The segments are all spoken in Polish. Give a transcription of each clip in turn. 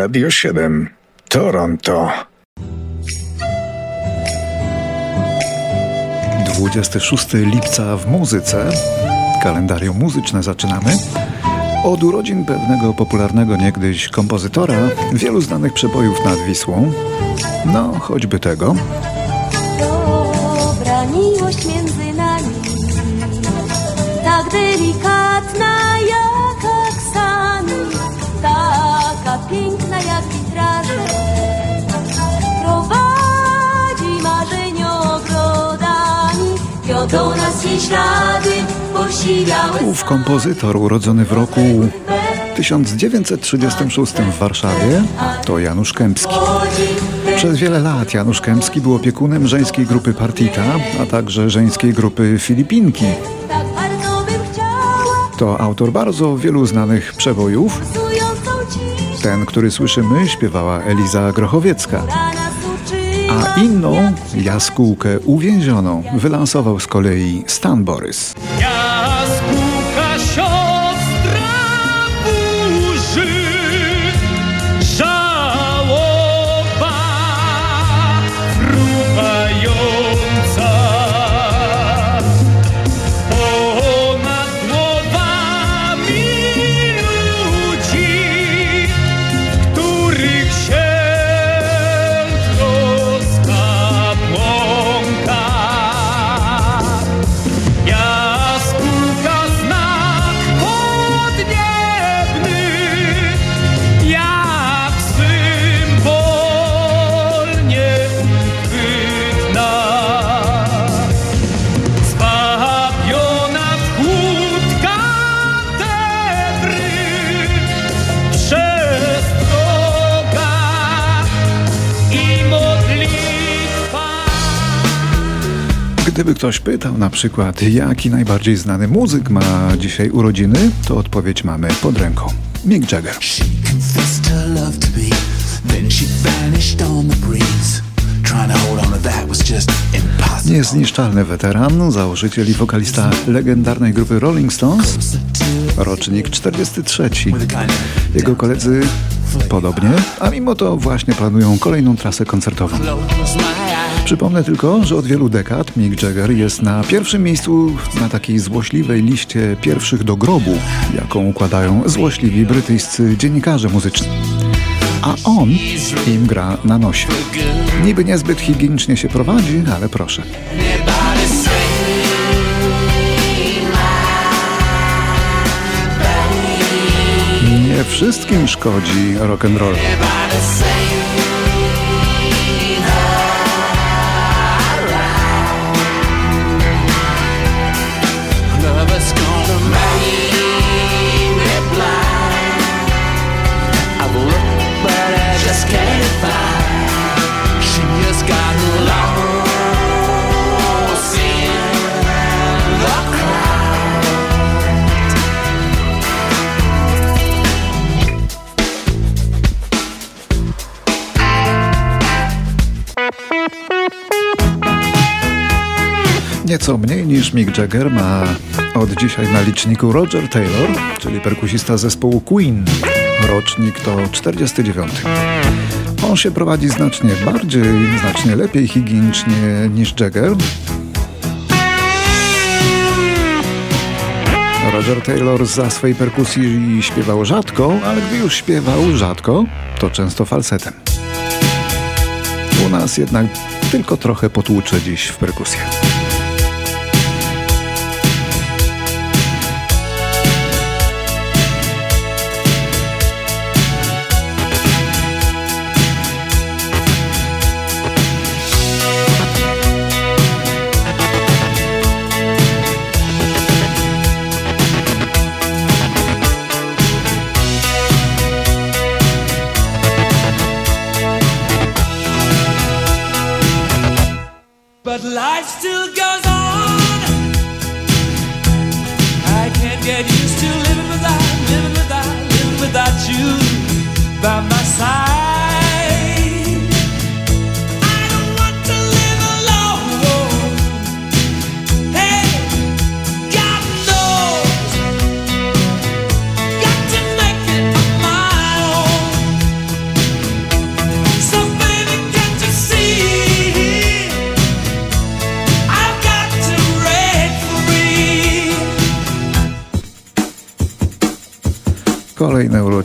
Radio 7 Toronto. 26 lipca w muzyce. Kalendarium muzyczne zaczynamy. Od urodzin pewnego popularnego niegdyś kompozytora, wielu znanych przebojów nad Wisłą. No, choćby tego. Dobra miłość między nami, tak delikatna wiodą nas jej ślady, Ów kompozytor urodzony w roku 1936 w Warszawie to Janusz Kępski. Przez wiele lat Janusz Kępski był opiekunem żeńskiej grupy Partita, a także żeńskiej grupy Filipinki. To autor bardzo wielu znanych przebojów. Ten, który słyszymy, śpiewała Eliza Grochowiecka. A inną, jaskółkę uwięzioną, wylansował z kolei Stan Borys. Gdyby ktoś pytał na przykład, jaki najbardziej znany muzyk ma dzisiaj urodziny, to odpowiedź mamy pod ręką. Mick Jagger. Niezniszczalny weteran, założyciel i wokalista legendarnej grupy Rolling Stones, rocznik 43. the kind of Jego koledzy podobnie, a mimo to właśnie planują kolejną trasę koncertową. Przypomnę tylko, że od wielu dekad Mick Jagger jest na pierwszym miejscu na takiej złośliwej liście pierwszych do grobu, jaką układają złośliwi brytyjscy dziennikarze muzyczni. A on im gra na nosie. Niby niezbyt higienicznie się prowadzi, ale proszę. Nie wszystkim szkodzi rock'n'roll. everybody say Nieco mniej niż Mick Jagger ma od dzisiaj na liczniku Roger Taylor, czyli perkusista zespołu Queen. Rocznik to 49. On się prowadzi znacznie bardziej, znacznie lepiej higienicznie niż Jagger. Roger Taylor za swej perkusji śpiewał rzadko, ale gdy już śpiewał rzadko, to często falsetem. U nas jednak tylko trochę potłucze dziś w perkusję.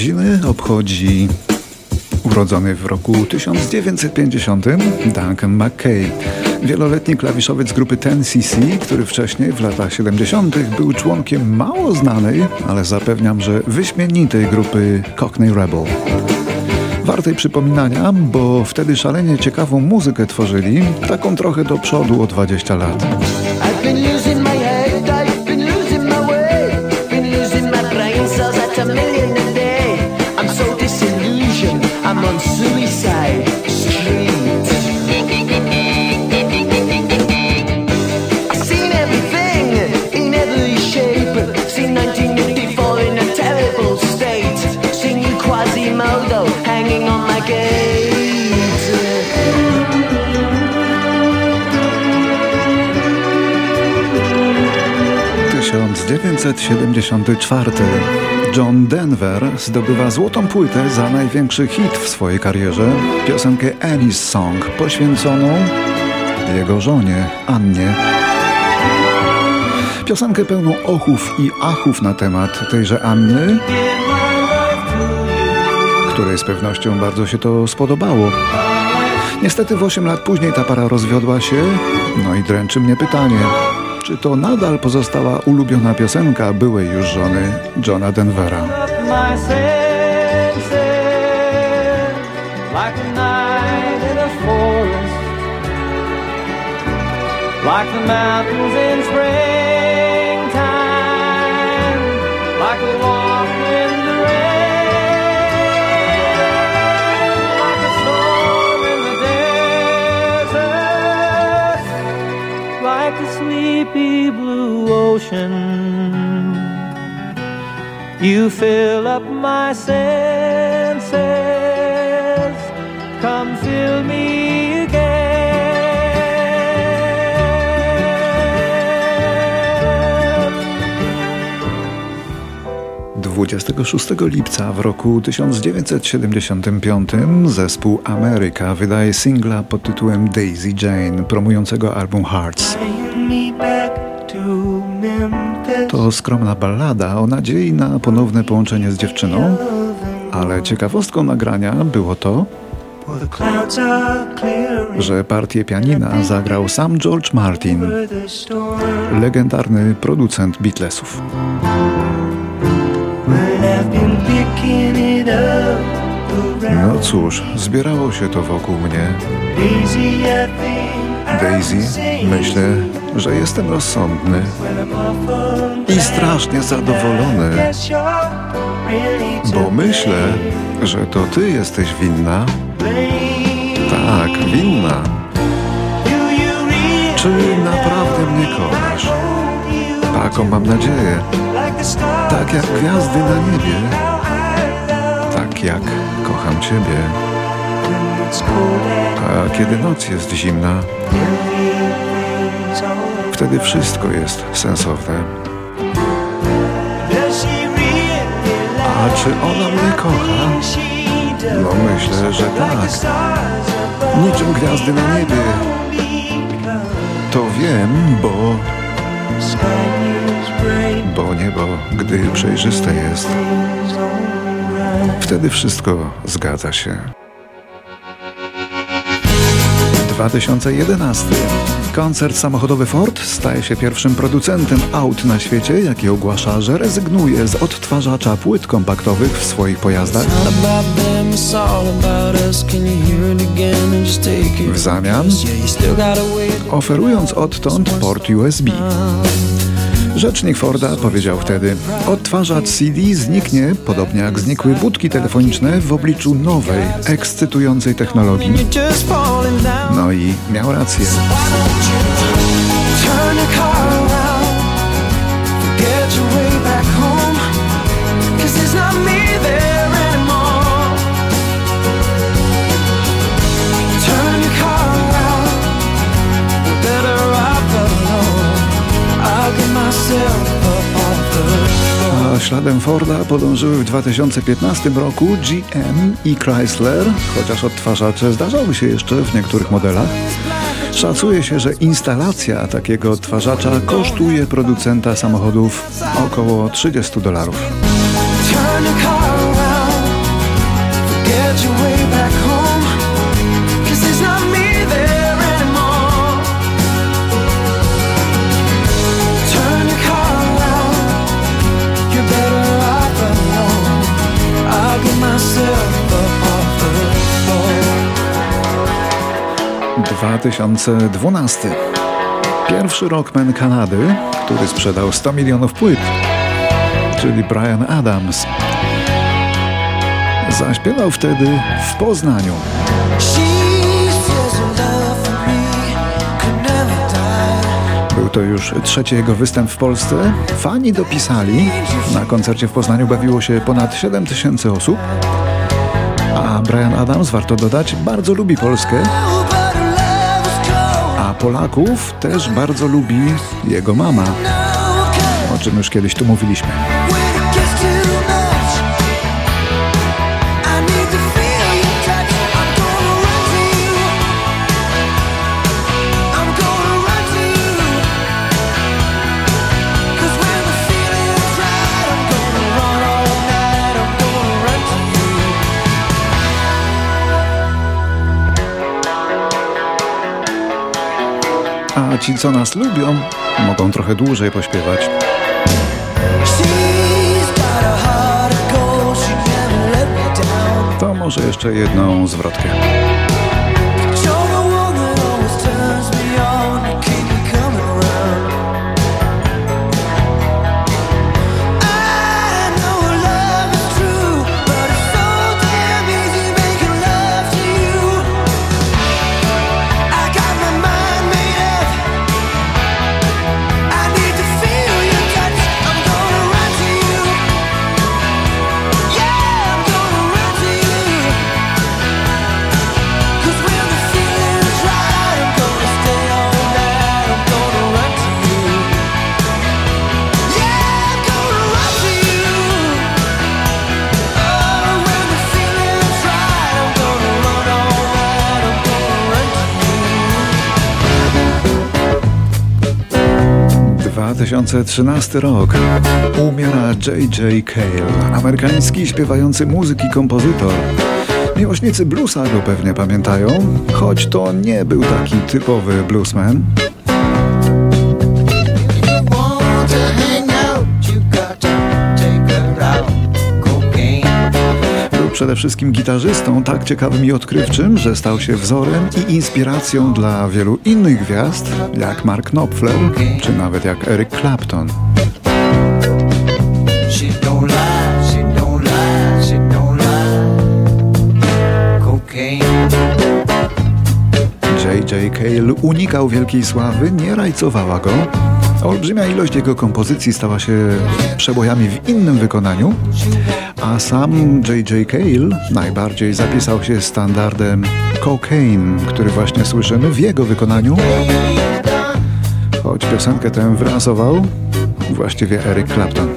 Urodziny obchodzi urodzony w roku 1950 Duncan McKay. Wieloletni klawiszowiec grupy 10cc, który wcześniej w latach 70. był członkiem mało znanej, ale zapewniam, że wyśmienitej grupy Cockney Rebel. Wartej przypominania, bo wtedy szalenie ciekawą muzykę tworzyli, taką trochę do przodu o 20 lat. 1974. John Denver zdobywa złotą płytę za największy hit w swojej karierze, piosenkę Annie's Song, poświęconą jego żonie Annie. Piosenkę pełną ochów i achów na temat tejże Anny, której z pewnością bardzo się to spodobało. Niestety w 8 lat później ta para rozwiodła się, no i dręczy mnie pytanie, czy to nadal pozostała ulubiona piosenka byłej już żony Johna Denvera. like the mountains in springtime, like a walk ocean. You fill up my senses. Come fill me again. 26 lipca w roku 1975 zespół Ameryka wydaje singla pod tytułem Daisy Jane, promującego album Hearts. To skromna ballada o nadziei na ponowne połączenie z dziewczyną, ale ciekawostką nagrania było to, że partię pianina zagrał sam George Martin, legendarny producent Beatlesów. No cóż, zbierało się to wokół mnie. Daisy. Myślę, że jestem rozsądny i strasznie zadowolony, bo myślę, że to ty jesteś winna. Tak, winna. Czy naprawdę mnie kochasz? Taką mam nadzieję. Tak jak gwiazdy na niebie. Tak jak kocham ciebie. A kiedy noc jest zimna, wtedy wszystko jest sensowne. A czy ona mnie kocha? No myślę, że tak. Niczym gwiazdy na niebie. To wiem, bo... Bo niebo, gdy przejrzyste jest, wtedy wszystko zgadza się. 2011. Koncert samochodowy Ford staje się pierwszym producentem aut na świecie, jaki ogłasza, że rezygnuje z odtwarzacza płyt kompaktowych w swoich pojazdach. W zamian oferując odtąd port USB. Rzecznik Forda powiedział wtedy, odtwarzacz CD zniknie, podobnie jak znikły budki telefoniczne w obliczu nowej, ekscytującej technologii. No i miał rację. Śladem Forda podążyły w 2015 roku GM i Chrysler, chociaż odtwarzacze zdarzały się jeszcze w niektórych modelach. Szacuje się, że instalacja takiego odtwarzacza kosztuje producenta samochodów około 30 dolarów. 2012. Pierwszy rockman Kanady, który sprzedał 100 milionów płyt, czyli Brian Adams. Zaśpiewał wtedy w Poznaniu. Był to już trzeci jego występ w Polsce. Fani dopisali. Na koncercie w Poznaniu bawiło się ponad 7 tysięcy osób. A Brian Adams, warto dodać, bardzo lubi Polskę, a Polaków też bardzo lubi jego mama, o czym już kiedyś tu mówiliśmy. A ci, co nas lubią, mogą trochę dłużej pośpiewać. To może jeszcze jedną zwrotkę. 2013 rok. Umiera J.J. Cale, amerykański śpiewający muzyk i kompozytor. Miłośnicy bluesa go pewnie pamiętają, choć to nie był taki typowy bluesman. Przede wszystkim gitarzystą tak ciekawym i odkrywczym, że stał się wzorem i inspiracją dla wielu innych gwiazd, jak Mark Knopfler, czy nawet jak Eric Clapton. J.J. Cale unikał wielkiej sławy, nie rajcowała go. Olbrzymia ilość jego kompozycji stała się przebojami w innym wykonaniu, a sam J.J. Cale najbardziej zapisał się standardem Cocaine, który właśnie słyszymy w jego wykonaniu. Choć piosenkę tę wylansował właściwie Eric Clapton.